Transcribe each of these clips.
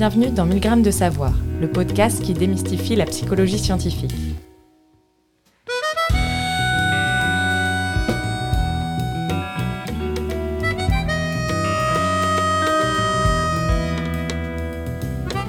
Bienvenue dans 1000 grammes de savoir, le podcast qui démystifie la psychologie scientifique.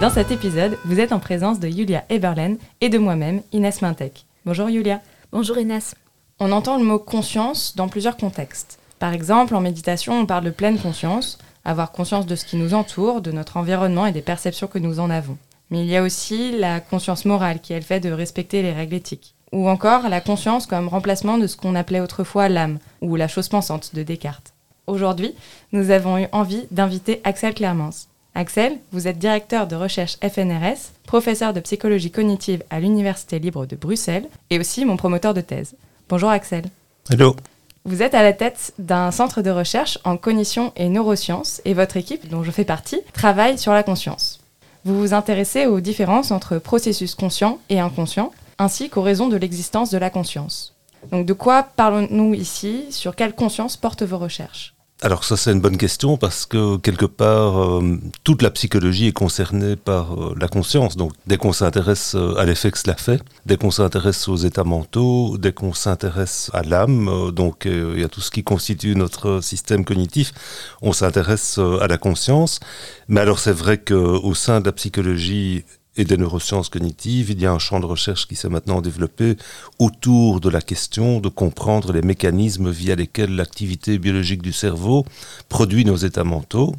Dans cet épisode, vous êtes en présence de Julia Eberlen et de moi-même, Inès Mintek. Bonjour Julia. Bonjour Inès. On entend le mot conscience dans plusieurs contextes. Par exemple, en méditation, on parle de pleine conscience, avoir conscience de ce qui nous entoure, de notre environnement et des perceptions que nous en avons. Mais il y a aussi la conscience morale qui est le fait de respecter les règles éthiques. Ou encore la conscience comme remplacement de ce qu'on appelait autrefois l'âme, ou la chose pensante de Descartes. Aujourd'hui, nous avons eu envie d'inviter Axel Clermans. Axel, vous êtes directeur de recherche FNRS, professeur de psychologie cognitive à l'Université libre de Bruxelles et aussi mon promoteur de thèse. Bonjour Axel. Hello. Vous êtes à la tête d'un centre de recherche en cognition et neurosciences et votre équipe, dont je fais partie, travaille sur la conscience. Vous vous intéressez aux différences entre processus conscient et inconscient, ainsi qu'aux raisons de l'existence de la conscience. Donc de quoi parlons-nous ici? Sur quelle conscience portent vos recherches? Alors ça c'est une bonne question parce que quelque part euh, toute la psychologie est concernée par euh, la conscience. Donc dès qu'on s'intéresse euh, à l'effet que cela fait, dès qu'on s'intéresse aux états mentaux, dès qu'on s'intéresse à l'âme, donc il y a tout ce qui constitue notre système cognitif, on s'intéresse à la conscience. Mais alors c'est vrai qu'au sein de la psychologie et des neurosciences cognitives, il y a un champ de recherche qui s'est maintenant développé autour de la question de comprendre les mécanismes via lesquels l'activité biologique du cerveau produit nos états mentaux.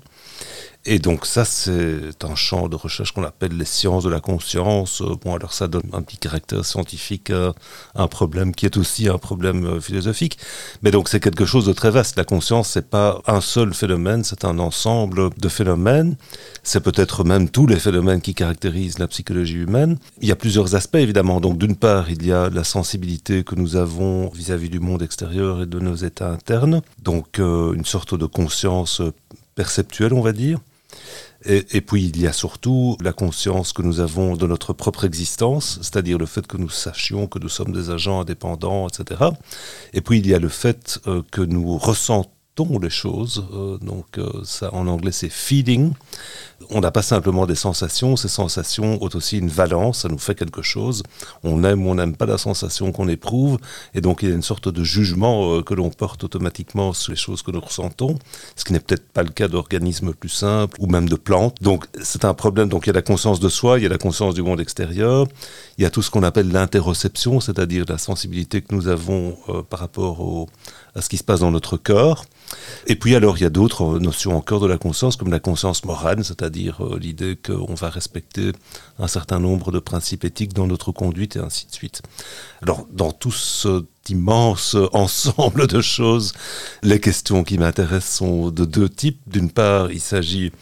Et donc ça, c'est un champ de recherche qu'on appelle les sciences de la conscience. Euh, bon, alors ça donne un petit caractère scientifique à un problème qui est aussi un problème euh, philosophique. Mais donc c'est quelque chose de très vaste. La conscience, c'est pas un seul phénomène, c'est un ensemble de phénomènes. C'est peut-être même tous les phénomènes qui caractérisent la psychologie humaine. Il y a plusieurs aspects, évidemment. Donc d'une part, il y a la sensibilité que nous avons vis-à-vis du monde extérieur et de nos états internes. Donc euh, une sorte de conscience perceptuelle, on va dire. Et, puis il y a surtout la conscience que nous avons de notre propre existence, c'est-à-dire le fait que nous sachions que nous sommes des agents indépendants, etc. Et puis il y a le fait euh, que nous ressentons les choses. Euh, donc euh, ça, en anglais, c'est feeling. On n'a pas simplement des sensations. Ces sensations ont aussi une valence. Ça nous fait quelque chose. On aime ou on n'aime pas la sensation qu'on éprouve. Et donc il y a une sorte de jugement euh, que l'on porte automatiquement sur les choses que nous ressentons, ce qui n'est peut-être pas le cas d'organismes plus simples ou même de plantes. Donc c'est un problème. Donc il y a la conscience de soi, il y a la conscience du monde extérieur, il y a tout ce qu'on appelle l'interoception, c'est-à-dire la sensibilité que nous avons par rapport à ce qui se passe dans notre corps. Et puis alors, il y a d'autres notions encore de la conscience, comme la conscience morale, c'est-à-dire euh, l'idée qu'on va respecter un certain nombre de principes éthiques dans notre conduite et ainsi de suite. Alors, dans tout cet immense ensemble de choses, les questions qui m'intéressent sont de deux types. D'une part, il s'agit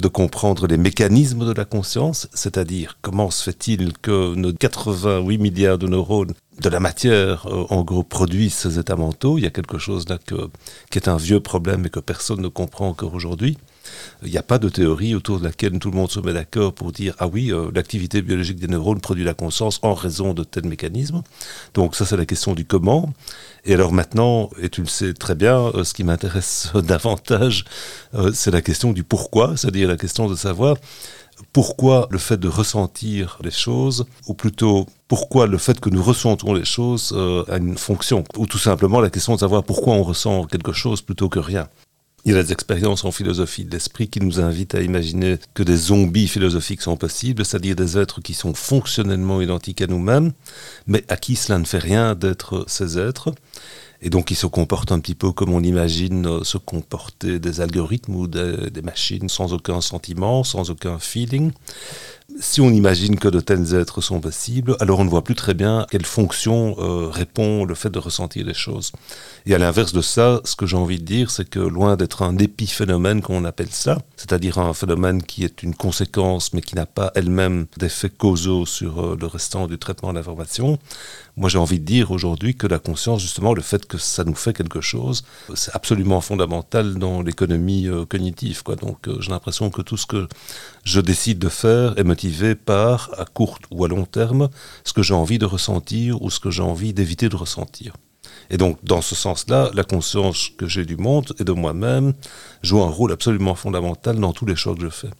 de comprendre les mécanismes de la conscience, c'est-à-dire comment se fait-il que nos 88 milliards de neurones de la matière, euh, en gros, produisent ces états mentaux? Il y a quelque chose là que, qui est un vieux problème et que personne ne comprend encore aujourd'hui. Il n'y a pas de théorie autour de laquelle tout le monde se met d'accord pour dire ah oui, euh, l'activité biologique des neurones produit la conscience en raison de tel mécanisme. Donc ça c'est la question du comment. Et alors maintenant, et tu le sais très bien, euh, ce qui m'intéresse davantage, euh, c'est la question du pourquoi, c'est-à-dire la question de savoir pourquoi le fait de ressentir les choses, ou plutôt pourquoi le fait que nous ressentons les choses a une fonction, ou tout simplement la question de savoir pourquoi on ressent quelque chose plutôt que rien. Il y a des expériences en philosophie de l'esprit qui nous invitent à imaginer que des zombies philosophiques sont possibles, c'est-à-dire des êtres qui sont fonctionnellement identiques à nous-mêmes, mais à qui cela ne fait rien d'être ces êtres, et donc qui se comportent un petit peu comme on imagine se comporter des algorithmes ou des, des machines sans aucun sentiment, sans aucun feeling si on imagine que de tels êtres sont possibles, alors on ne voit plus très bien quelle fonction euh, répond le fait de ressentir les choses. Et à l'inverse de ça, ce que j'ai envie de dire, c'est que loin d'être un épiphénomène qu'on appelle ça, c'est-à-dire un phénomène qui est une conséquence mais qui n'a pas elle-même d'effets causaux sur euh, le restant du traitement de l'information, moi j'ai envie de dire aujourd'hui que la conscience, justement, le fait que ça nous fait quelque chose, c'est absolument fondamental dans l'économie euh, cognitive. Donc j'ai l'impression que tout ce que je décide de faire est motivé par, à court ou à long terme, ce que j'ai envie de ressentir ou ce que j'ai envie d'éviter de ressentir. Et donc, dans ce sens-là, la conscience que j'ai du monde et de moi-même joue un rôle absolument fondamental dans tous les choix que je fais.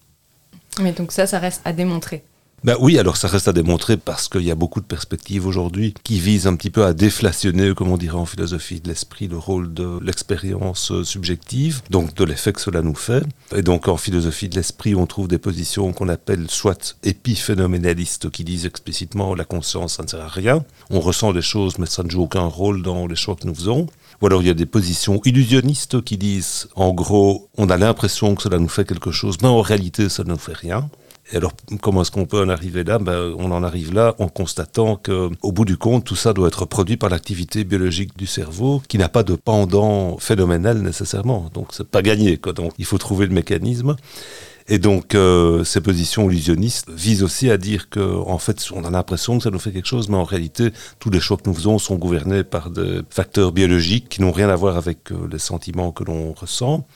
Mais donc ça, ça reste à démontrer. Ben oui, alors ça reste à démontrer parce qu'il y a beaucoup de perspectives aujourd'hui qui visent un petit peu à déflationner, comme on dirait en philosophie de l'esprit, le rôle de l'expérience subjective, donc de l'effet que cela nous fait. Et donc en philosophie de l'esprit, on trouve des positions qu'on appelle soit épiphénoménalistes, qui disent explicitement la conscience, ça ne sert à rien. On ressent des choses, mais ça ne joue aucun rôle dans les choix que nous faisons. Ou alors il y a des positions illusionnistes qui disent, en gros, on a l'impression que cela nous fait quelque chose, mais en réalité, ça ne nous fait rien. Et alors, comment est-ce qu'on peut en arriver là? Ben, On en arrive là en constatant que, au bout du compte, tout ça doit être produit par l'activité biologique du cerveau, qui n'a pas de pendant phénoménal nécessairement. Donc, c'est pas gagné. Quoi. Donc, il faut trouver le mécanisme. Et donc, euh, ces positions illusionnistes visent aussi à dire que, en fait, on a l'impression que ça nous fait quelque chose, mais en réalité, tous les choix que nous faisons sont gouvernés par des facteurs biologiques qui n'ont rien à voir avec euh, les sentiments que l'on ressent.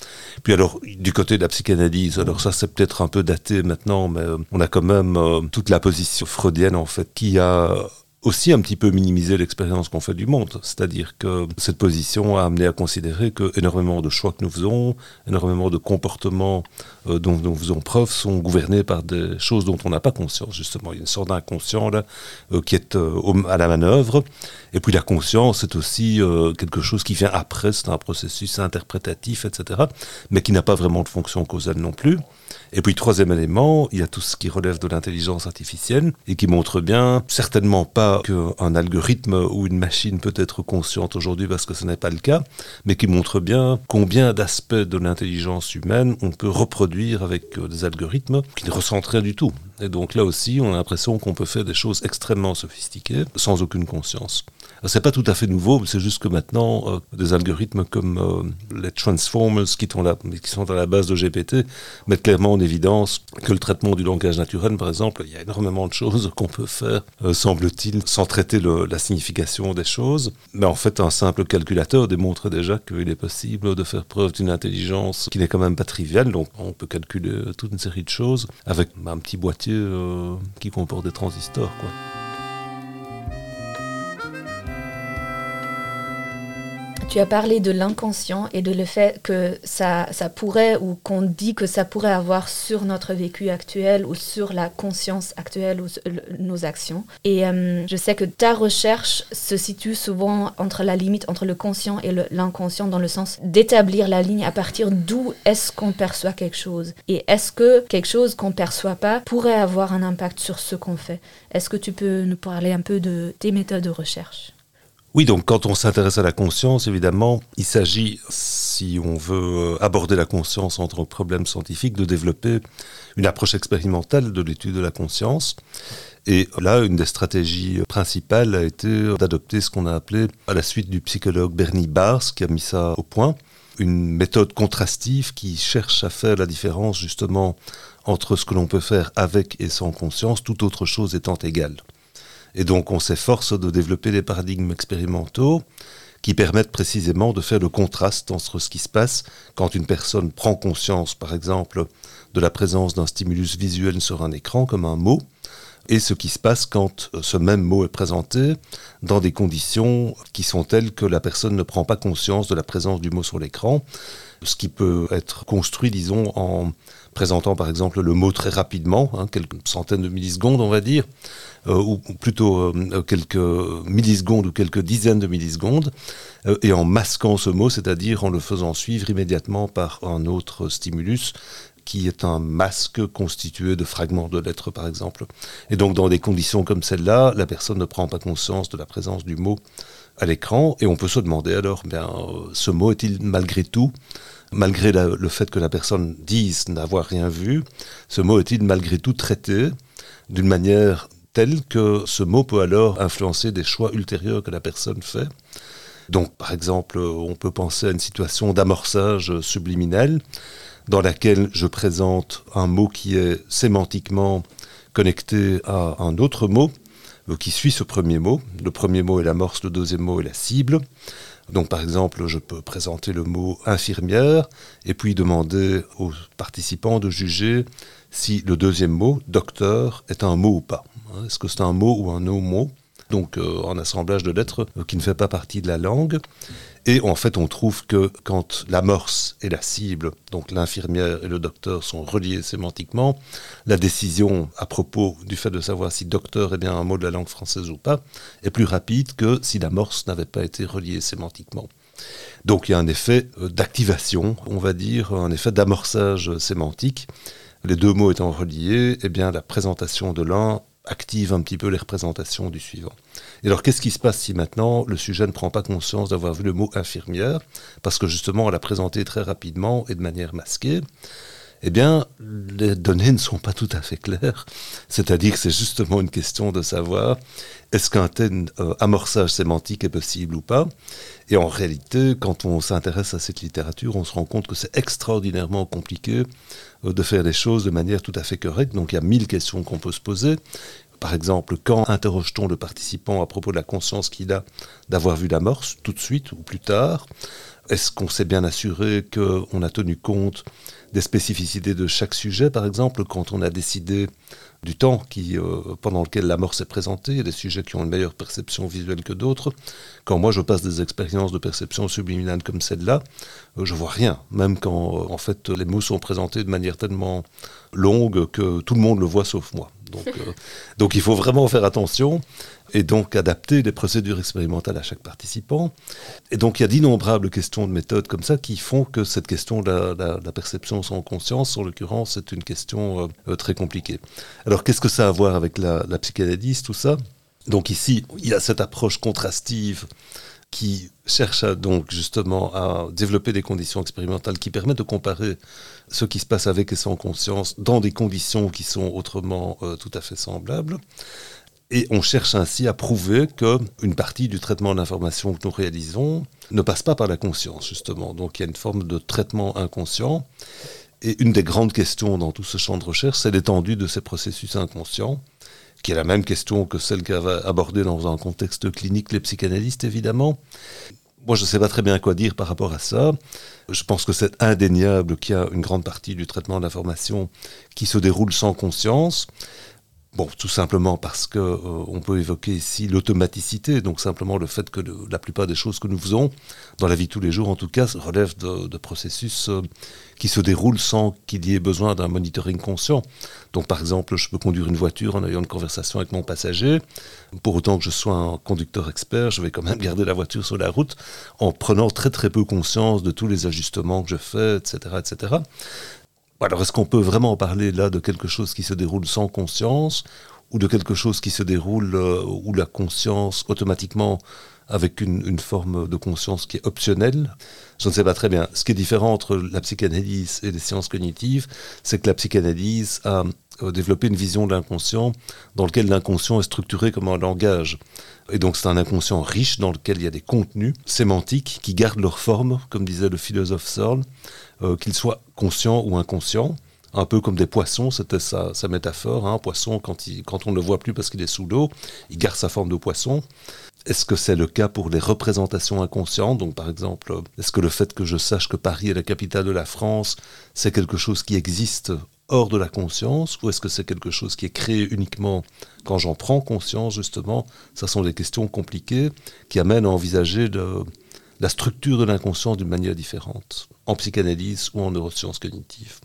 Puis alors, du côté de la psychanalyse, alors ça, c'est peut-être un peu daté maintenant, mais euh, on a quand même toute la position freudienne, en fait, qui a aussi un petit peu minimiser l'expérience qu'on fait du monde. C'est-à-dire que cette position a amené à considérer que énormément de choix que nous faisons, énormément de comportements euh, dont nous faisons preuve sont gouvernés par des choses dont on n'a pas conscience, justement. Il y a une sorte d'inconscient là euh, qui est euh, à la manœuvre. Et puis la conscience, c'est aussi quelque chose qui vient après, c'est un processus interprétatif, etc., mais qui n'a pas vraiment de fonction causale non plus. Et puis, troisième élément, il y a tout ce qui relève de l'intelligence artificielle et qui montre bien, certainement pas qu'un algorithme ou une machine peut être consciente aujourd'hui parce que ce n'est pas le cas, mais qui montre bien combien d'aspects de l'intelligence humaine on peut reproduire avec euh, des algorithmes qui ne ressentent rien du tout. Et donc là aussi, on a l'impression qu'on peut faire des choses extrêmement sophistiquées sans aucune conscience. C'est pas tout à fait nouveau, c'est juste que maintenant, euh, des algorithmes comme euh, les transformers qui, qui, sont à la base de GPT mettent clairement en évidence que le traitement du langage naturel, par exemple, il y a énormément de choses qu'on peut faire, euh, semble-t-il, sans traiter la signification des choses. Mais en fait, un simple calculateur démontre déjà qu'il est possible de faire preuve d'une intelligence qui n'est quand même pas triviale. Donc, on peut calculer toute une série de choses avec un petit boîtier qui comporte des transistors. Tu as parlé de l'inconscient et de le fait que ça, ça pourrait, ou qu'on dit que ça pourrait avoir sur notre vécu actuel ou sur la conscience actuelle ou nos actions. Et euh, je sais que ta recherche se situe souvent entre la limite entre le conscient et l'inconscient dans le sens d'établir la ligne à partir d'où est-ce qu'on perçoit quelque chose. Et est-ce que quelque chose qu'on perçoit pas pourrait avoir un impact sur ce qu'on fait? Est-ce que tu peux nous parler un peu de tes méthodes de recherche? Oui, donc quand on s'intéresse à la conscience, évidemment, il s'agit, si on veut euh, aborder la conscience entre problèmes scientifiques, de développer une approche expérimentale de l'étude de la conscience. Et là, une des stratégies principales a été d'adopter ce qu'on a appelé, à la suite du psychologue Bernie Bars, qui a mis ça au point, une méthode contrastive qui cherche à faire la différence justement entre ce que l'on peut faire avec et sans conscience, toute autre chose étant égale. Et donc on s'efforce de développer des paradigmes expérimentaux qui permettent précisément de faire le contraste entre ce qui se passe quand une personne prend conscience, par exemple, de la présence d'un stimulus visuel sur un écran, comme un mot, et ce qui se passe quand ce même mot est présenté dans des conditions qui sont telles que la personne ne prend pas conscience de la présence du mot sur l'écran, ce qui peut être construit, disons, en présentant par exemple le mot très rapidement, hein, quelques centaines de millisecondes on va dire, euh, ou, plutôt euh, quelques millisecondes ou quelques dizaines de millisecondes, euh, et en masquant ce mot, c'est-à-dire en le faisant suivre immédiatement par un autre stimulus qui est un masque constitué de fragments de lettres, par exemple. Et donc, dans des conditions comme celle-là, la personne ne prend pas conscience de la présence du mot à l'écran, et on peut se demander alors, bien, ce mot est-il malgré tout malgré le fait que la personne dise n'avoir rien vu, ce mot est-il malgré tout traité d'une manière telle que ce mot peut alors influencer des choix ultérieurs que la personne fait? Donc, par exemple, on peut penser à une situation d'amorçage subliminel dans laquelle je présente un mot qui est sémantiquement connecté à un autre mot qui suit ce premier mot. Le premier mot est l'amorce, le deuxième mot est la cible. Donc par exemple, je peux présenter le mot infirmière et puis demander aux participants de juger si le deuxième mot, docteur, est un mot ou pas. Est-ce que c'est un mot ou un non-mot? Donc euh, en assemblage de lettres euh, qui ne fait pas partie de la langue. Et en fait, on trouve que quand l'amorce et la cible, donc l'infirmière et le docteur, sont reliés sémantiquement, la décision à propos du fait de savoir si docteur est bien un mot de la langue française ou pas est plus rapide que si l'amorce n'avait pas été reliée sémantiquement. Donc il y a un effet euh, d'activation, on va dire, un effet d'amorçage sémantique. Les deux mots étant reliés, eh bien la présentation de l'un active un petit peu les représentations du suivant. Et alors, qu'est-ce qui se passe si maintenant le sujet ne prend pas conscience d'avoir vu le mot infirmière, parce que justement, on l'a présenté très rapidement et de manière masquée? Eh bien, les données ne sont pas tout à fait claires. C'est-à-dire que c'est justement une question de savoir est-ce qu'un tel euh, amorçage sémantique est possible ou pas? Et en réalité, quand on s'intéresse à cette littérature, on se rend compte que c'est extraordinairement compliqué euh, de faire les choses de manière tout à fait correcte. Donc il y a mille questions qu'on peut se poser. Par exemple, quand interroge-t-on le participant à propos de la conscience qu'il a d'avoir vu l'amorce, tout de suite ou plus tard? Est-ce qu'on s'est bien assuré qu'on a tenu compte des spécificités de chaque sujet Par exemple, quand on a décidé du temps euh, pendant lequel la mort s'est présentée. Des sujets qui ont une meilleure perception visuelle que d'autres. Quand moi je passe des expériences de perception subliminale comme celle-là, euh, je vois rien. Même quand euh, en fait les mots sont présentés de manière tellement longue que tout le monde le voit sauf moi. Donc, donc il faut vraiment faire attention et donc adapter les procédures expérimentales à chaque participant. Et donc il y a d'innombrables questions de méthode comme ça qui font que cette question de la, perception sans conscience, en l'occurrence, c'est une question très compliquée. Alors qu'est-ce que ça a à voir avec la, psychanalyse, tout ça? Donc ici, il y a cette approche contrastive qui cherche donc justement à développer des conditions expérimentales qui permettent de comparer ce qui se passe avec et sans conscience dans des conditions qui sont autrement euh, tout à fait semblables. Et on cherche ainsi à prouver qu'une partie du traitement de l'information que nous réalisons ne passe pas par la conscience, justement. Donc il y a une forme de traitement inconscient. Et une des grandes questions dans tout ce champ de recherche, c'est l'étendue de ces processus inconscients, qui est la même question que celle qu'avaient abordée dans un contexte clinique les psychanalystes, évidemment. Moi, je ne sais pas très bien quoi dire par rapport à ça. Je pense que c'est indéniable qu'il y a une grande partie du traitement de l'information qui se déroule sans conscience. Bon, tout simplement parce que euh, on peut évoquer ici l'automaticité, donc simplement le fait que la plupart des choses que nous faisons dans la vie de tous les jours, en tout cas, relèvent de, processus euh, qui se déroulent sans qu'il y ait besoin d'un monitoring conscient. Donc, par exemple, je peux conduire une voiture en ayant une conversation avec mon passager. Pour autant que je sois un conducteur expert, je vais quand même garder la voiture sur la route en prenant très très peu conscience de tous les ajustements que je fais, etc., etc. Alors est-ce qu'on peut vraiment parler là de quelque chose qui se déroule sans conscience ou de quelque chose qui se déroule euh, où la conscience automatiquement avec une, forme de conscience qui est optionnelle? Je ne sais pas très bien. Ce qui est différent entre la psychanalyse et les sciences cognitives, c'est que la psychanalyse a euh, développé une vision de l'inconscient dans lequel l'inconscient est structuré comme un langage. Et donc c'est un inconscient riche dans lequel il y a des contenus sémantiques qui gardent leur forme, comme disait le philosophe Searle, euh, qu'ils soient conscients ou inconscients un peu comme des poissons, c'était sa, métaphore. Un hein. poisson, quand, on ne le voit plus parce qu'il est sous l'eau, il garde sa forme de poisson. Est-ce que c'est le cas pour les représentations inconscientes? Donc, par exemple, est-ce que le fait que je sache que Paris est la capitale de la France, c'est quelque chose qui existe hors de la conscience Ou est-ce que c'est quelque chose qui est créé uniquement quand j'en prends conscience, justement? Ce sont des questions compliquées qui amènent à envisager la structure de l'inconscient d'une manière différente, en psychanalyse ou en neurosciences cognitives.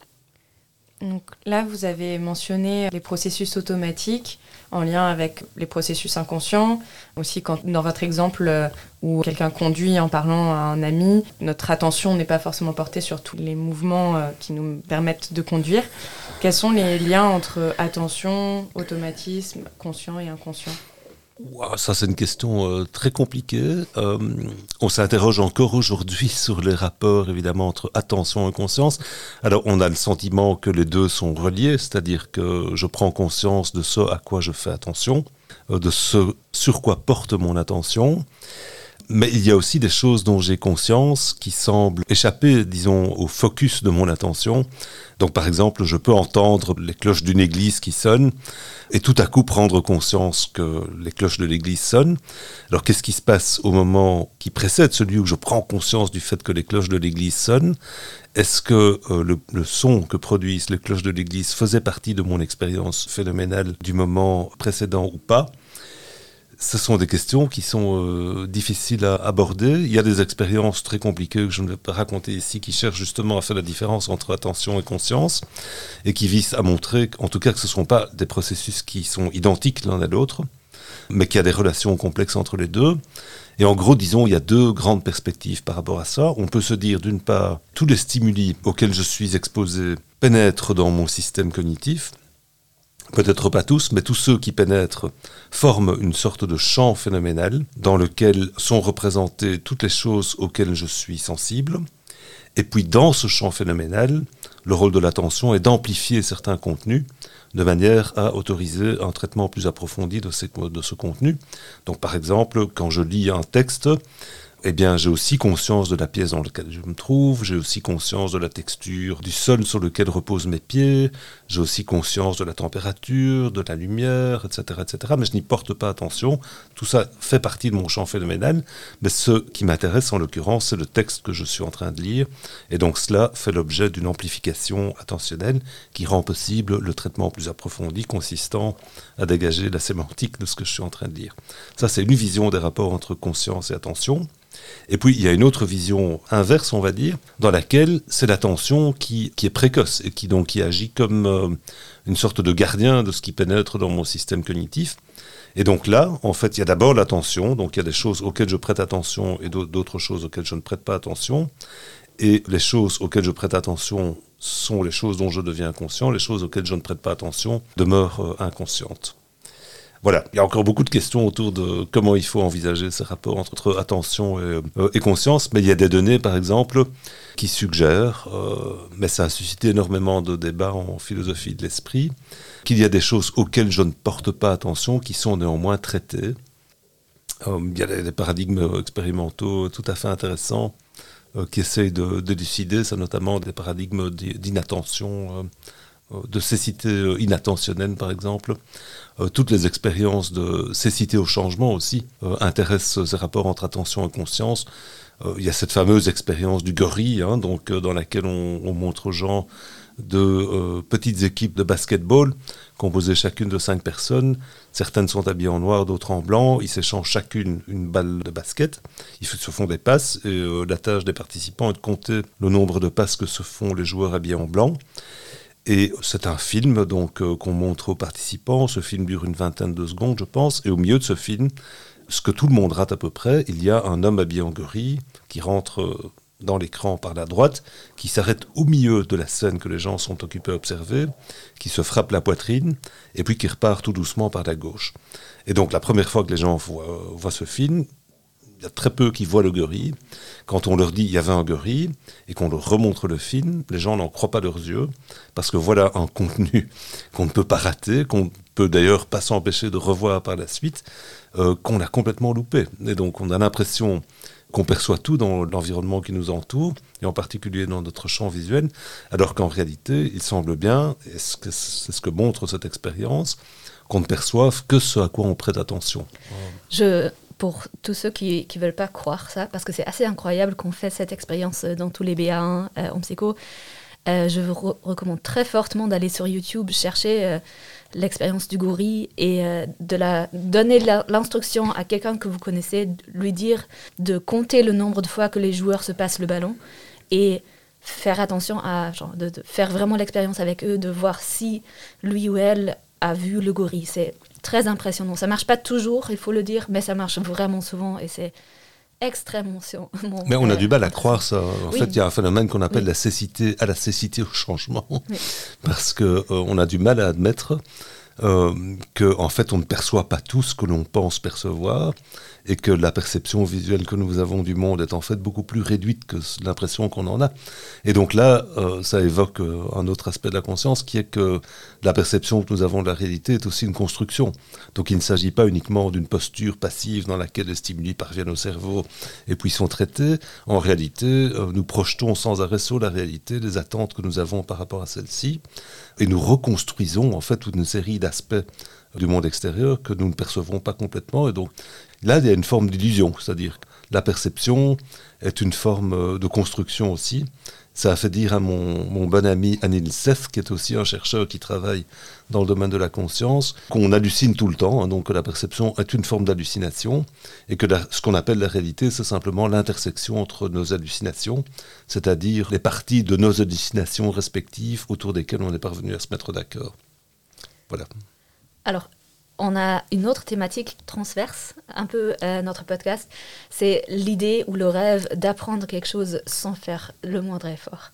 Donc là, vous avez mentionné les processus automatiques en lien avec les processus inconscients. Aussi, quand, dans votre exemple euh, où quelqu'un conduit en parlant à un ami, notre attention n'est pas forcément portée sur tous les mouvements euh, qui nous permettent de conduire. Quels sont les liens entre attention, automatisme, conscient et inconscient? Ça, c'est une question euh, très compliquée. Euh, on s'interroge encore aujourd'hui sur les rapports, évidemment, entre attention et conscience. Alors, on a le sentiment que les deux sont reliés, c'est-à-dire que je prends conscience de ce à quoi je fais attention, euh, de ce sur quoi porte mon attention. Mais il y a aussi des choses dont j'ai conscience qui semblent échapper, disons, au focus de mon attention. Donc par exemple, je peux entendre les cloches d'une église qui sonnent et tout à coup prendre conscience que les cloches de l'église sonnent. Alors qu'est-ce qui se passe au moment qui précède celui où je prends conscience du fait que les cloches de l'église sonnent? Est-ce que euh, le, le, son que produisent les cloches de l'église faisait partie de mon expérience phénoménale du moment précédent ou pas? Ce sont des questions qui sont euh, difficiles à aborder. Il y a des expériences très compliquées que je ne vais pas raconter ici qui cherchent justement à faire la différence entre attention et conscience et qui visent à montrer, en tout cas, que ce ne sont pas des processus qui sont identiques l'un à l'autre, mais qu'il y a des relations complexes entre les deux. Et en gros, disons, il y a deux grandes perspectives par rapport à ça. On peut se dire, d'une part, tous les stimuli auxquels je suis exposé pénètrent dans mon système cognitif, peut-être pas tous, mais tous ceux qui pénètrent forment une sorte de champ phénoménal dans lequel sont représentées toutes les choses auxquelles je suis sensible. Et puis dans ce champ phénoménal, le rôle de l'attention est d'amplifier certains contenus de manière à autoriser un traitement plus approfondi de, ce contenu. Donc par exemple, quand je lis un texte, eh bien, j'ai aussi conscience de la pièce dans laquelle je me trouve, j'ai aussi conscience de la texture du sol sur lequel reposent mes pieds, j'ai aussi conscience de la température, de la lumière, etc., etc. Mais je n'y porte pas attention. Tout ça fait partie de mon champ phénoménal. Mais ce qui m'intéresse, en l'occurrence, c'est le texte que je suis en train de lire. Et donc, cela fait l'objet d'une amplification attentionnelle qui rend possible le traitement plus approfondi consistant à dégager la sémantique de ce que je suis en train de lire. Ça, c'est une vision des rapports entre conscience et attention. Et puis, il y a une autre vision inverse, on va dire, dans laquelle c'est l'attention qui, qui, est précoce et qui, donc, qui agit comme euh, une sorte de gardien de ce qui pénètre dans mon système cognitif. Et donc là, en fait, il y a d'abord l'attention, donc il y a des choses auxquelles je prête attention et d'autres choses auxquelles je ne prête pas attention. Et les choses auxquelles je prête attention sont les choses dont je deviens conscient, les choses auxquelles je ne prête pas attention demeurent euh, inconscientes. Voilà, il y a encore beaucoup de questions autour de comment il faut envisager ces rapports entre attention et, euh, conscience, mais il y a des données, par exemple, qui suggèrent, euh, mais ça a suscité énormément de débats en philosophie de l'esprit, qu'il y a des choses auxquelles je ne porte pas attention qui sont néanmoins traitées. Il y a des, paradigmes expérimentaux tout à fait intéressants qui essayent de, décider, ça notamment des paradigmes d'inattention de cécité inattentionnelle, par exemple, euh, toutes les expériences de cécité au changement aussi euh, intéressent ces rapports entre attention et conscience. Euh, il y a cette fameuse expérience du gorille, hein, donc, dans laquelle on, montre aux gens de petites équipes de basketball composées chacune de cinq personnes. Certaines sont habillées en noir, d'autres en blanc. Ils s'échangent chacune une balle de basket. Ils se font des passes et la tâche des participants est de compter le nombre de passes que se font les joueurs habillés en blanc. Et c'est un film donc euh, qu'on montre aux participants. Ce film dure une vingtaine de secondes, je pense. Et au milieu de ce film, ce que tout le monde rate à peu près, il y a un homme habillé en gorille qui rentre euh, dans l'écran par la droite, qui s'arrête au milieu de la scène que les gens sont occupés à observer, qui se frappe la poitrine, et puis qui repart tout doucement par la gauche. Et donc la première fois que les gens voient, voient ce film, il y a très peu qui voient le gorille. Quand on leur dit il y avait un gorille et qu'on leur remontre le film, les gens n'en croient pas leurs yeux parce que voilà un contenu qu'on ne peut pas rater, qu'on peut d'ailleurs pas s'empêcher de revoir par la suite, euh, qu'on a complètement loupé. Et donc on a l'impression qu'on perçoit tout dans l'environnement qui nous entoure, et en particulier dans notre champ visuel, alors qu'en réalité, il semble bien, et c'est ce que montre cette expérience, qu'on ne perçoive que ce à quoi on prête attention. Je pour tous ceux qui ne veulent pas croire ça, parce que c'est assez incroyable qu'on fait cette expérience euh, dans tous les BA1 euh, en psycho. Euh, je vous recommande très fortement d'aller sur YouTube chercher l'expérience du gorille et de la, donner l'instruction à quelqu'un que vous connaissez, lui dire de compter le nombre de fois que les joueurs se passent le ballon et faire attention à de faire vraiment l'expérience avec eux, de voir si lui ou elle a vu le gorille. C'est très impressionnant. Ça marche pas toujours, il faut le dire, mais ça marche vraiment souvent et c'est extrêmement. Mais on a du mal à croire ça. En fait, il y a un phénomène qu'on appelle la cécité à la cécité au changement, parce que euh, on a du mal à admettre euh, qu'en en fait on ne perçoit pas tout ce que l'on pense percevoir et que la perception visuelle que nous avons du monde est en fait beaucoup plus réduite que l'impression qu'on en a. Et donc là, euh, ça évoque euh, un autre aspect de la conscience qui est que la perception que nous avons de la réalité est aussi une construction. Donc il ne s'agit pas uniquement d'une posture passive dans laquelle les stimuli parviennent au cerveau et puis sont traités. En réalité, euh, nous projetons sans arrêt sur la réalité les attentes que nous avons par rapport à celle-ci et nous reconstruisons en fait toute une série d'aspects du monde extérieur que nous ne percevons pas complètement. Et donc là, il y a une forme d'illusion, c'est-à-dire la perception est une forme euh, de construction aussi. Ça a fait dire à mon, bon ami Anil Seth, qui est aussi un chercheur qui travaille dans le domaine de la conscience, qu'on hallucine tout le temps, hein, donc que la perception est une forme d'hallucination, et que ce qu'on appelle la réalité, c'est simplement l'intersection entre nos hallucinations, c'est-à-dire les parties de nos hallucinations respectives autour desquelles on est parvenu à se mettre d'accord. Voilà. Alors, on a une autre thématique transverse, un peu à notre podcast, c'est l'idée ou le rêve d'apprendre quelque chose sans faire le moindre effort.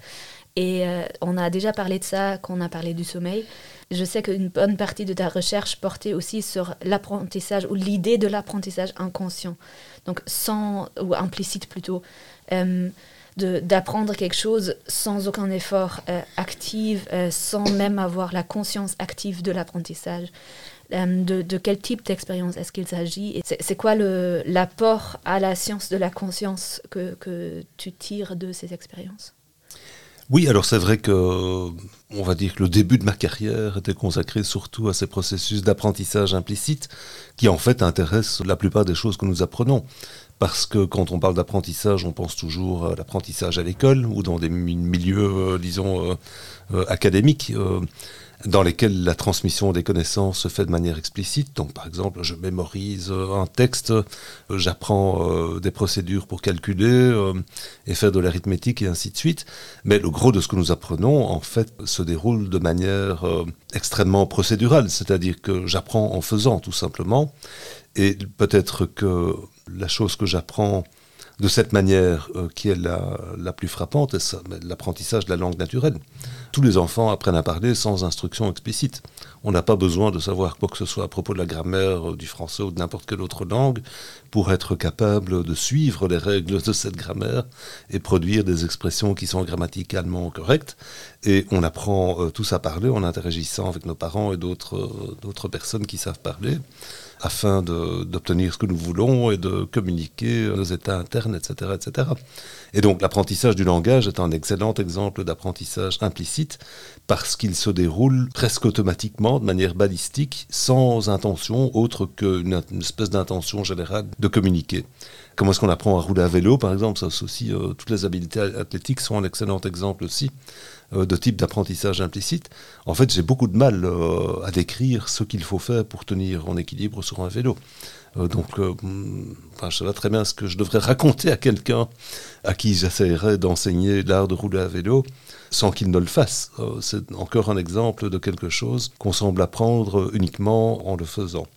Et euh, on a déjà parlé de ça quand on a parlé du sommeil. Je sais qu'une bonne partie de ta recherche portait aussi sur l'apprentissage ou l'idée de l'apprentissage inconscient, donc sans ou implicite plutôt, euh, d'apprendre quelque chose sans aucun effort euh, actif, sans même avoir la conscience active de l'apprentissage. Euh, de, quel type d'expérience est-ce qu'il s'agit C'est quoi l'apport à la science de la conscience que, tu tires de ces expériences? Oui, alors c'est vrai que, on va dire que le début de ma carrière était consacré surtout à ces processus d'apprentissage implicite qui en fait intéressent la plupart des choses que nous apprenons. Parce que quand on parle d'apprentissage, on pense toujours à l'apprentissage à l'école ou dans des milieux, euh, disons, euh, euh, académiques dans lesquels la transmission des connaissances se fait de manière explicite. Donc, par exemple, je mémorise euh, un texte, euh, j'apprends euh, des procédures pour calculer et faire de l'arithmétique et ainsi de suite. Mais le gros de ce que nous apprenons, en fait, se déroule de manière extrêmement procédurale, c'est-à-dire que j'apprends en faisant, tout simplement. Et peut-être que la chose que j'apprends de cette manière qui est la, la plus frappante, c'est l'apprentissage de la langue naturelle. Tous les enfants apprennent à parler sans instruction explicite. On n'a pas besoin de savoir quoi que ce soit à propos de la grammaire euh, du français ou de n'importe quelle autre langue pour être capable de suivre les règles de cette grammaire et produire des expressions qui sont grammaticalement correctes. Et on apprend euh, tous à parler en interagissant avec nos parents et d'autres euh, personnes qui savent parler afin d'obtenir ce que nous voulons et de communiquer nos états internes, etc. etc. Et donc l'apprentissage du langage est un excellent exemple d'apprentissage implicite parce qu'il se déroule presque automatiquement, de manière balistique, sans intention autre qu'une espèce d'intention générale de communiquer. Comment est-ce qu'on apprend à rouler à vélo, par exemple? Ça aussi, euh, toutes les habiletés athlétiques sont un excellent exemple aussi euh, de type d'apprentissage implicite. En fait, j'ai beaucoup de mal euh, à décrire ce qu'il faut faire pour tenir en équilibre sur un vélo. Donc, hmm, enfin, je sais très bien ce que je devrais raconter à quelqu'un à qui j'essaierais d'enseigner l'art de rouler à vélo sans qu'il ne le fasse. C'est encore un exemple de quelque chose qu'on semble apprendre uniquement en le faisant.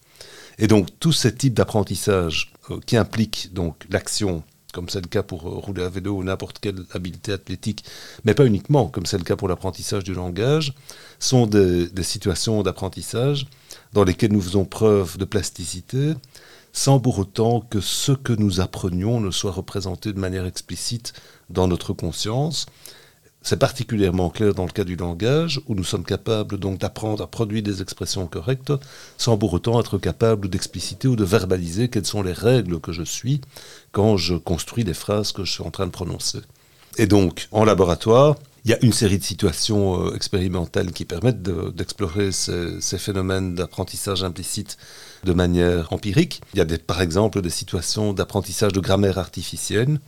Et donc, tout ce type d'apprentissage euh, qui implique donc l'action, comme c'est le cas pour euh, rouler à vélo ou n'importe quelle habileté athlétique, mais pas uniquement, comme c'est le cas pour l'apprentissage du langage, sont des situations d'apprentissage dans lesquelles nous faisons preuve de plasticité, sans pour autant que ce que nous apprenions ne soit représenté de manière explicite dans notre conscience, c'est particulièrement clair dans le cas du langage, où nous sommes capables donc d'apprendre à produire des expressions correctes, sans pour autant être capables d'expliciter ou de verbaliser quelles sont les règles que je suis quand je construis des phrases que je suis en train de prononcer. Et donc, en laboratoire, il y a une série de situations euh, expérimentales qui permettent d'explorer ces, phénomènes d'apprentissage implicite de manière empirique. Il y a par exemple des situations d'apprentissage de grammaire artificielle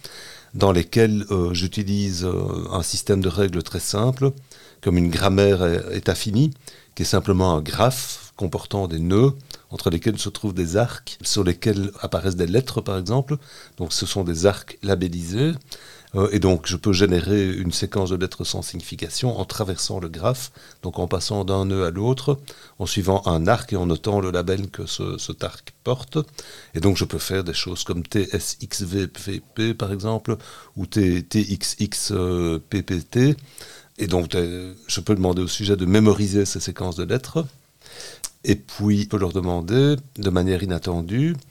dans lesquels euh, j'utilise euh, un système de règles très simple, comme une grammaire est infinie, qui est simplement un graphe comportant des nœuds entre lesquels se trouvent des arcs sur lesquels apparaissent des lettres par exemple. Donc ce sont des arcs labellisés euh, et donc, je peux générer une séquence de lettres sans signification en traversant le graphe, donc en passant d'un nœud à l'autre, en suivant un arc et en notant le label que ce, cet arc porte. Et donc, je peux faire des choses comme TSXVPP, par exemple, ou TXXPPT. Et donc, euh, je peux demander au sujet de mémoriser ces séquences de lettres. Et puis, je peux leur demander, de manière inattendue, euh,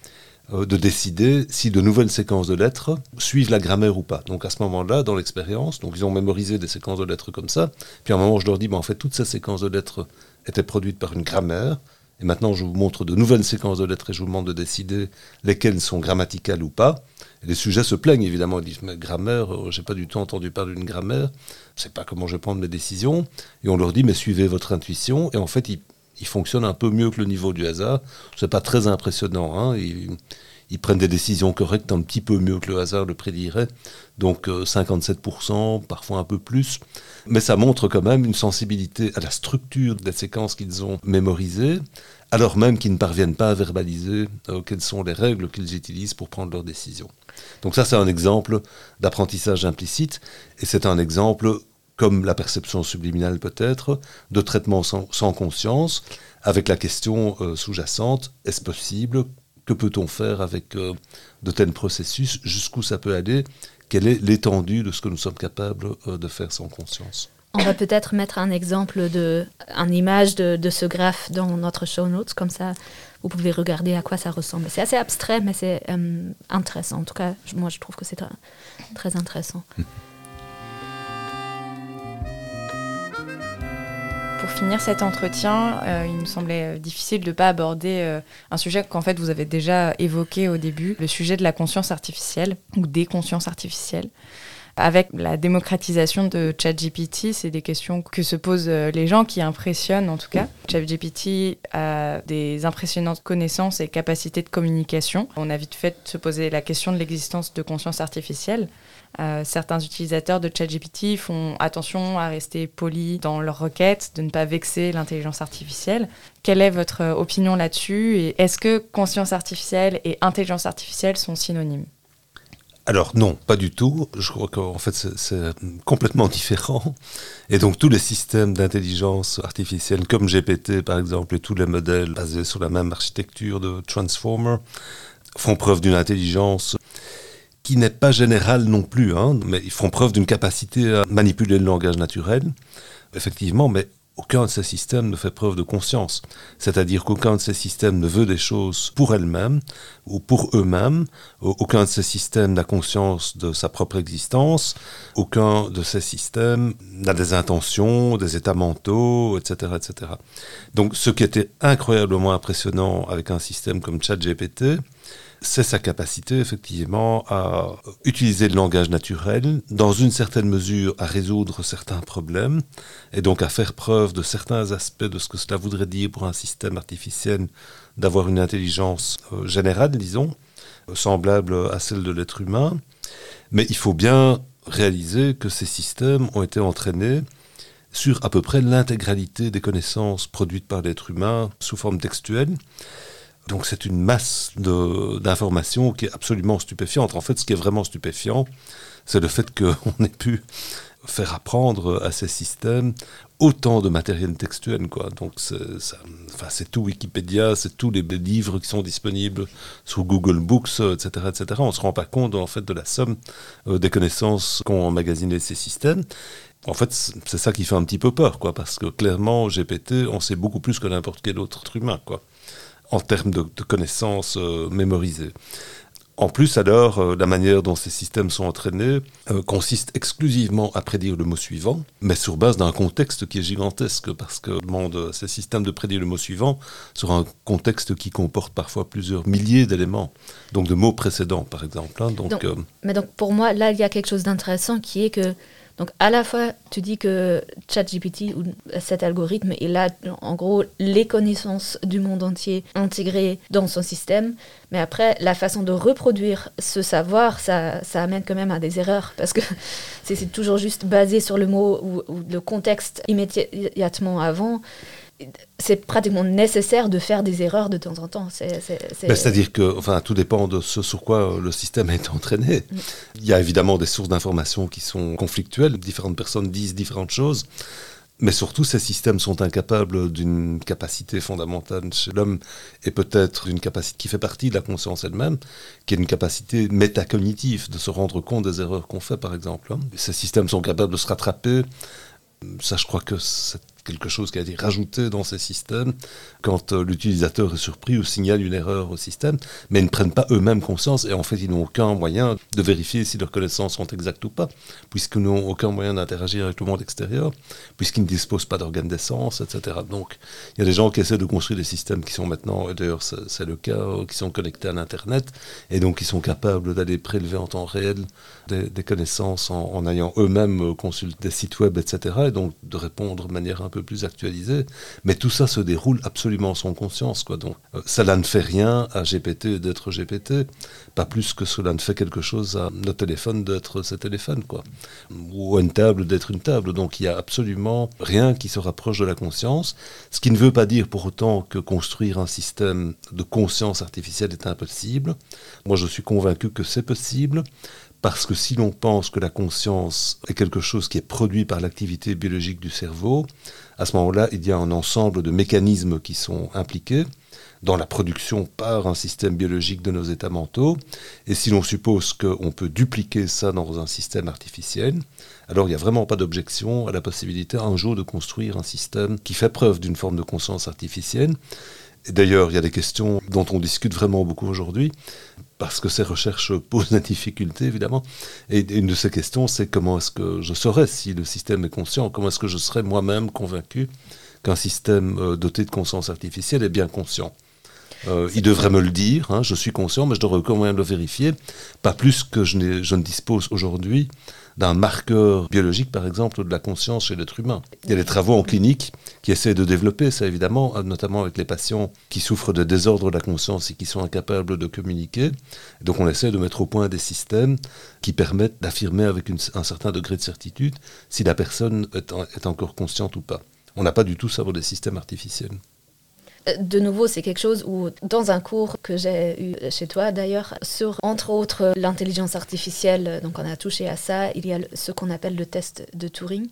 de décider si de nouvelles séquences de lettres suivent la grammaire ou pas. Donc à ce moment-là, dans l'expérience, ils ont mémorisé des séquences de lettres comme ça. Puis à un moment, je leur dis, ben, en fait, toutes ces séquences de lettres étaient produites par une grammaire. Et maintenant, je vous montre de nouvelles séquences de lettres et je vous demande de décider lesquelles sont grammaticales ou pas. Les sujets se plaignent évidemment. Ils disent mais grammaire, euh, j'ai pas du tout entendu parler d'une grammaire. Je sais pas comment je vais prendre mes décisions. Et on leur dit mais suivez votre intuition. Et en fait, ils il fonctionne un peu mieux que le niveau du hasard. C'est pas très impressionnant. Hein. Il, ils prennent des décisions correctes un petit peu mieux que le hasard le prédirait. Donc 57%, parfois un peu plus. Mais ça montre quand même une sensibilité à la structure des séquences qu'ils ont mémorisées, alors même qu'ils ne parviennent pas à verbaliser quelles sont les règles qu'ils utilisent pour prendre leurs décisions. Donc ça, c'est un exemple d'apprentissage implicite, et c'est un exemple, comme la perception subliminale peut-être, de traitement sans, conscience, avec la question euh, sous-jacente, est-ce possible Que peut-on faire avec euh, de tels processus Jusqu'où ça peut aller Quelle est l'étendue de ce que nous sommes capables euh, de faire sans conscience? On va peut-être mettre un exemple de, une image de, ce graphe dans notre show notes, comme ça vous pouvez regarder à quoi ça ressemble. C'est assez abstrait, mais c'est intéressant. En tout cas, moi je trouve que c'est très intéressant. Pour finir cet entretien, euh, il nous semblait euh, difficile de ne pas aborder un sujet qu'en fait vous avez déjà évoqué au début, le sujet de la conscience artificielle ou des consciences artificielles. Avec la démocratisation de ChatGPT, c'est des questions que se posent euh, les gens qui impressionnent en tout cas. ChatGPT a des impressionnantes connaissances et capacités de communication. On a vite fait de se poser la question de l'existence de conscience artificielle. Euh, certains utilisateurs de ChatGPT font attention à rester polis dans leurs requêtes, de ne pas vexer l'intelligence artificielle. Quelle est votre opinion là-dessus et est-ce que conscience artificielle et intelligence artificielle sont synonymes? Alors non, pas du tout. Je crois qu'en fait c'est complètement différent. Et donc tous les systèmes d'intelligence artificielle comme GPT par exemple et tous les modèles basés sur la même architecture de Transformer font preuve d'une intelligence qui n'est pas générale non plus, hein, mais ils font preuve d'une capacité à manipuler le langage naturel, effectivement, mais aucun de ces systèmes ne fait preuve de conscience. C'est-à-dire qu'aucun de ces systèmes ne veut des choses pour elles-mêmes ou pour eux-mêmes. Aucun de ces systèmes n'a conscience de sa propre existence. Aucun de ces systèmes n'a des intentions, des états mentaux, etc., etc. Donc ce qui était incroyablement impressionnant avec un système comme ChatGPT, c'est sa capacité effectivement à utiliser le langage naturel, dans une certaine mesure à résoudre certains problèmes, et donc à faire preuve de certains aspects de ce que cela voudrait dire pour un système artificiel d'avoir une intelligence euh, générale, disons, semblable à celle de l'être humain. Mais il faut bien réaliser que ces systèmes ont été entraînés sur à peu près l'intégralité des connaissances produites par l'être humain sous forme textuelle. Donc c'est une masse d'informations qui est absolument stupéfiante. En fait, ce qui est vraiment stupéfiant, c'est le fait qu'on ait pu faire apprendre à ces systèmes autant de matériel textuel. Quoi. Donc c'est tout Wikipédia, c'est tous les livres qui sont disponibles sur Google Books, etc. etc. On ne se rend pas compte en fait de la somme euh, des connaissances qu'ont emmagasiné ces systèmes. En fait, c'est ça qui fait un petit peu peur, quoi, parce que clairement, GPT, on sait beaucoup plus que n'importe quel autre humain. Quoi en termes de, connaissances euh, mémorisées. En plus, alors, euh, la manière dont ces systèmes sont entraînés euh, consiste exclusivement à prédire le mot suivant, mais sur base d'un contexte qui est gigantesque, parce que demande ces systèmes de prédire le mot suivant sur un contexte qui comporte parfois plusieurs milliers d'éléments, donc de mots précédents, par exemple. Hein. donc, mais donc, pour moi, là, il y a quelque chose d'intéressant qui est que donc à la fois, tu dis que ChatGPT ou cet algorithme, il a en gros les connaissances du monde entier intégrées dans son système, mais après, la façon de reproduire ce savoir, ça, amène quand même à des erreurs, parce que c'est toujours juste basé sur le mot ou le contexte immédiatement avant c'est pratiquement nécessaire de faire des erreurs de temps en temps. Ben, c'est-à-dire que enfin, tout dépend de ce sur quoi le système est entraîné. Mm. Il y a évidemment des sources d'informations qui sont conflictuelles, différentes personnes disent différentes choses, mais surtout ces systèmes sont incapables d'une capacité fondamentale chez l'homme et peut-être d'une capacité qui fait partie de la conscience elle-même, qui est une capacité métacognitive, de se rendre compte des erreurs qu'on fait par exemple. Hein. Ces systèmes sont capables de se rattraper. Ça, je crois que c'est quelque chose qui a été rajouté dans ces systèmes quand euh, l'utilisateur est surpris ou signale une erreur au système, mais ils ne prennent pas eux-mêmes conscience et en fait ils n'ont aucun moyen de vérifier si leurs connaissances sont exactes ou pas, puisqu'ils n'ont aucun moyen d'interagir avec le monde extérieur, puisqu'ils ne disposent pas d'organes d'essence, etc. Donc il y a des gens qui essaient de construire des systèmes qui sont maintenant, et d'ailleurs c'est le cas, euh, qui sont connectés à l'Internet et donc qui sont capables d'aller prélever en temps réel des, connaissances en, ayant eux-mêmes consulté des sites web, etc. et donc de répondre de manière un peu plus actualisé. Mais tout ça se déroule absolument sans conscience. Quoi. Donc, euh, cela ne fait rien à GPT d'être GPT, pas plus que cela ne fait quelque chose à notre téléphone d'être ce téléphone, quoi. ou à une table d'être une table. Donc il n'y a absolument rien qui se rapproche de la conscience, ce qui ne veut pas dire pour autant que construire un système de conscience artificielle est impossible. Moi, je suis convaincu que c'est possible. Parce que si l'on pense que la conscience est quelque chose qui est produit par l'activité biologique du cerveau, à ce moment-là, il y a un ensemble de mécanismes qui sont impliqués dans la production par un système biologique de nos états mentaux. Et si l'on suppose qu'on peut dupliquer ça dans un système artificiel, alors il n'y a vraiment pas d'objection à la possibilité un jour de construire un système qui fait preuve d'une forme de conscience artificielle. D'ailleurs, il y a des questions dont on discute vraiment beaucoup aujourd'hui parce que ces recherches posent des difficultés, évidemment. Et une de ces questions, c'est comment est-ce que je saurais si le système est conscient Comment est-ce que je serais moi-même convaincu qu'un système euh, doté de conscience artificielle est bien conscient? Euh, il devrait me le dire, hein, je suis conscient, mais je devrais quand même le vérifier. Pas plus que je ne dispose aujourd'hui d'un marqueur biologique, par exemple, de la conscience chez l'être humain. Il y a des travaux en clinique qui essaient de développer ça, évidemment, notamment avec les patients qui souffrent de désordre de la conscience et qui sont incapables de communiquer. Donc on essaie de mettre au point des systèmes qui permettent d'affirmer avec un certain degré de certitude si la personne est, est encore consciente ou pas. On n'a pas du tout ça pour des systèmes artificiels de nouveau, c'est quelque chose où, dans un cours que j'ai eu chez toi d'ailleurs, sur entre autres l'intelligence artificielle, donc on a touché à ça, il y a ce qu'on appelle le test de Turing,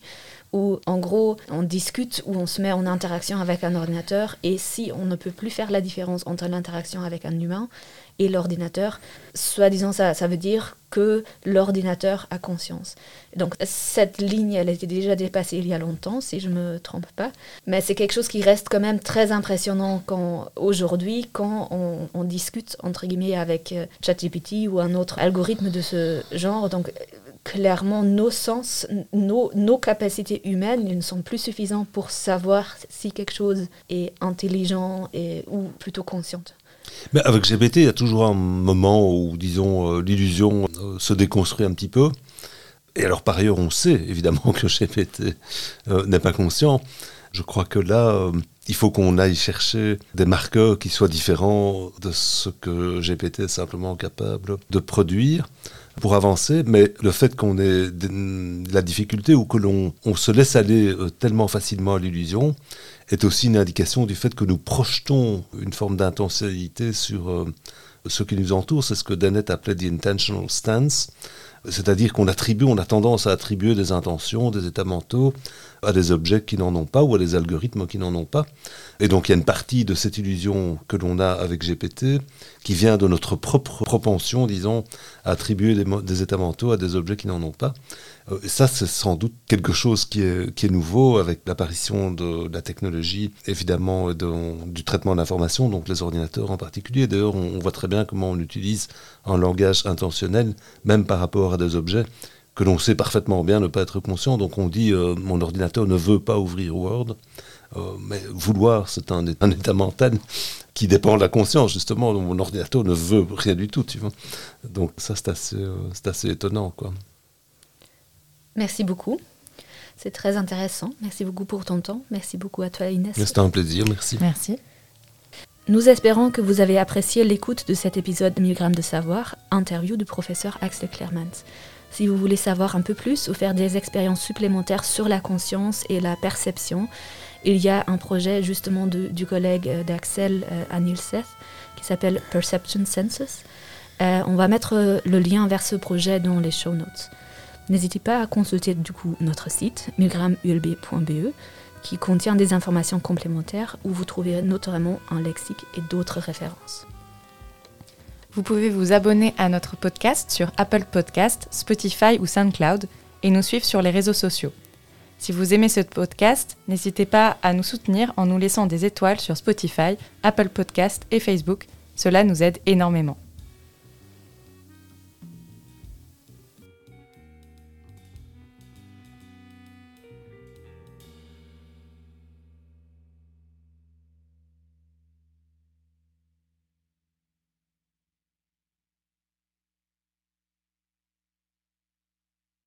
où en gros on discute, où on se met en interaction avec un ordinateur, et si on ne peut plus faire la différence entre l'interaction avec un humain et l'ordinateur, soi-disant ça, ça veut dire que l'ordinateur a conscience. Donc cette ligne, elle était déjà dépassée il y a longtemps, si je ne me trompe pas, mais c'est quelque chose qui reste quand même très impressionnant quand, aujourd'hui quand on, discute, entre guillemets, avec euh, ChatGPT ou un autre algorithme de ce genre. Donc clairement, nos sens, nos, nos capacités humaines ne sont plus suffisantes pour savoir si quelque chose est intelligent et, ou plutôt consciente. Mais avec GPT, il y a toujours un moment où, disons, euh, l'illusion euh, se déconstruit un petit peu. Et alors, par ailleurs, on sait évidemment que GPT euh, n'est pas conscient. Je crois que là, il faut qu'on aille chercher des marqueurs qui soient différents de ce que GPT est simplement capable de produire pour avancer, mais le fait qu'on ait la difficulté ou que l'on se laisse aller tellement facilement à l'illusion, est aussi une indication du fait que nous projetons une forme d'intentionnalité sur euh, ce qui nous entoure. C'est ce que Dennett appelait the intentional stance. C'est-à-dire qu'on attribue, on a tendance à attribuer des intentions, des états mentaux à des objets qui n'en ont pas ou à des algorithmes qui n'en ont pas. Et donc il y a une partie de cette illusion que l'on a avec GPT qui vient de notre propre propension, disons, à attribuer des, des états mentaux à des objets qui n'en ont pas. Euh, ça, c'est sans doute quelque chose qui est, nouveau avec l'apparition de, la technologie, évidemment, du traitement d'information, donc les ordinateurs en particulier. D'ailleurs, on, voit très bien comment on utilise un langage intentionnel, même par rapport à des objets que l'on sait parfaitement bien ne pas être conscient. Donc on dit euh, mon ordinateur ne veut pas ouvrir Word. Euh, mais vouloir, c'est un, état mental qui dépend de la conscience, justement. Mon ordinateur ne veut rien du tout, tu vois. Donc ça, c'est assez, assez étonnant, quoi. Merci beaucoup. C'est très intéressant. Merci beaucoup pour ton temps. Merci beaucoup à toi, Inès. C'était un plaisir. Merci. Merci. Nous espérons que vous avez apprécié l'écoute de cet épisode de 1000 grammes de savoir, interview du professeur Axel Clermont. Si vous voulez savoir un peu plus ou faire des expériences supplémentaires sur la conscience et la perception, il y a un projet justement du collègue euh, d'Axel euh, à Seth qui s'appelle Perception Census. Euh, on va mettre le lien vers ce projet dans les show notes. N'hésitez pas à consulter du coup notre site milgramulb.be qui contient des informations complémentaires où vous trouverez notamment un lexique et d'autres références. Vous pouvez vous abonner à notre podcast sur Apple Podcast, Spotify ou SoundCloud et nous suivre sur les réseaux sociaux. Si vous aimez ce podcast, n'hésitez pas à nous soutenir en nous laissant des étoiles sur Spotify, Apple Podcast et Facebook. Cela nous aide énormément.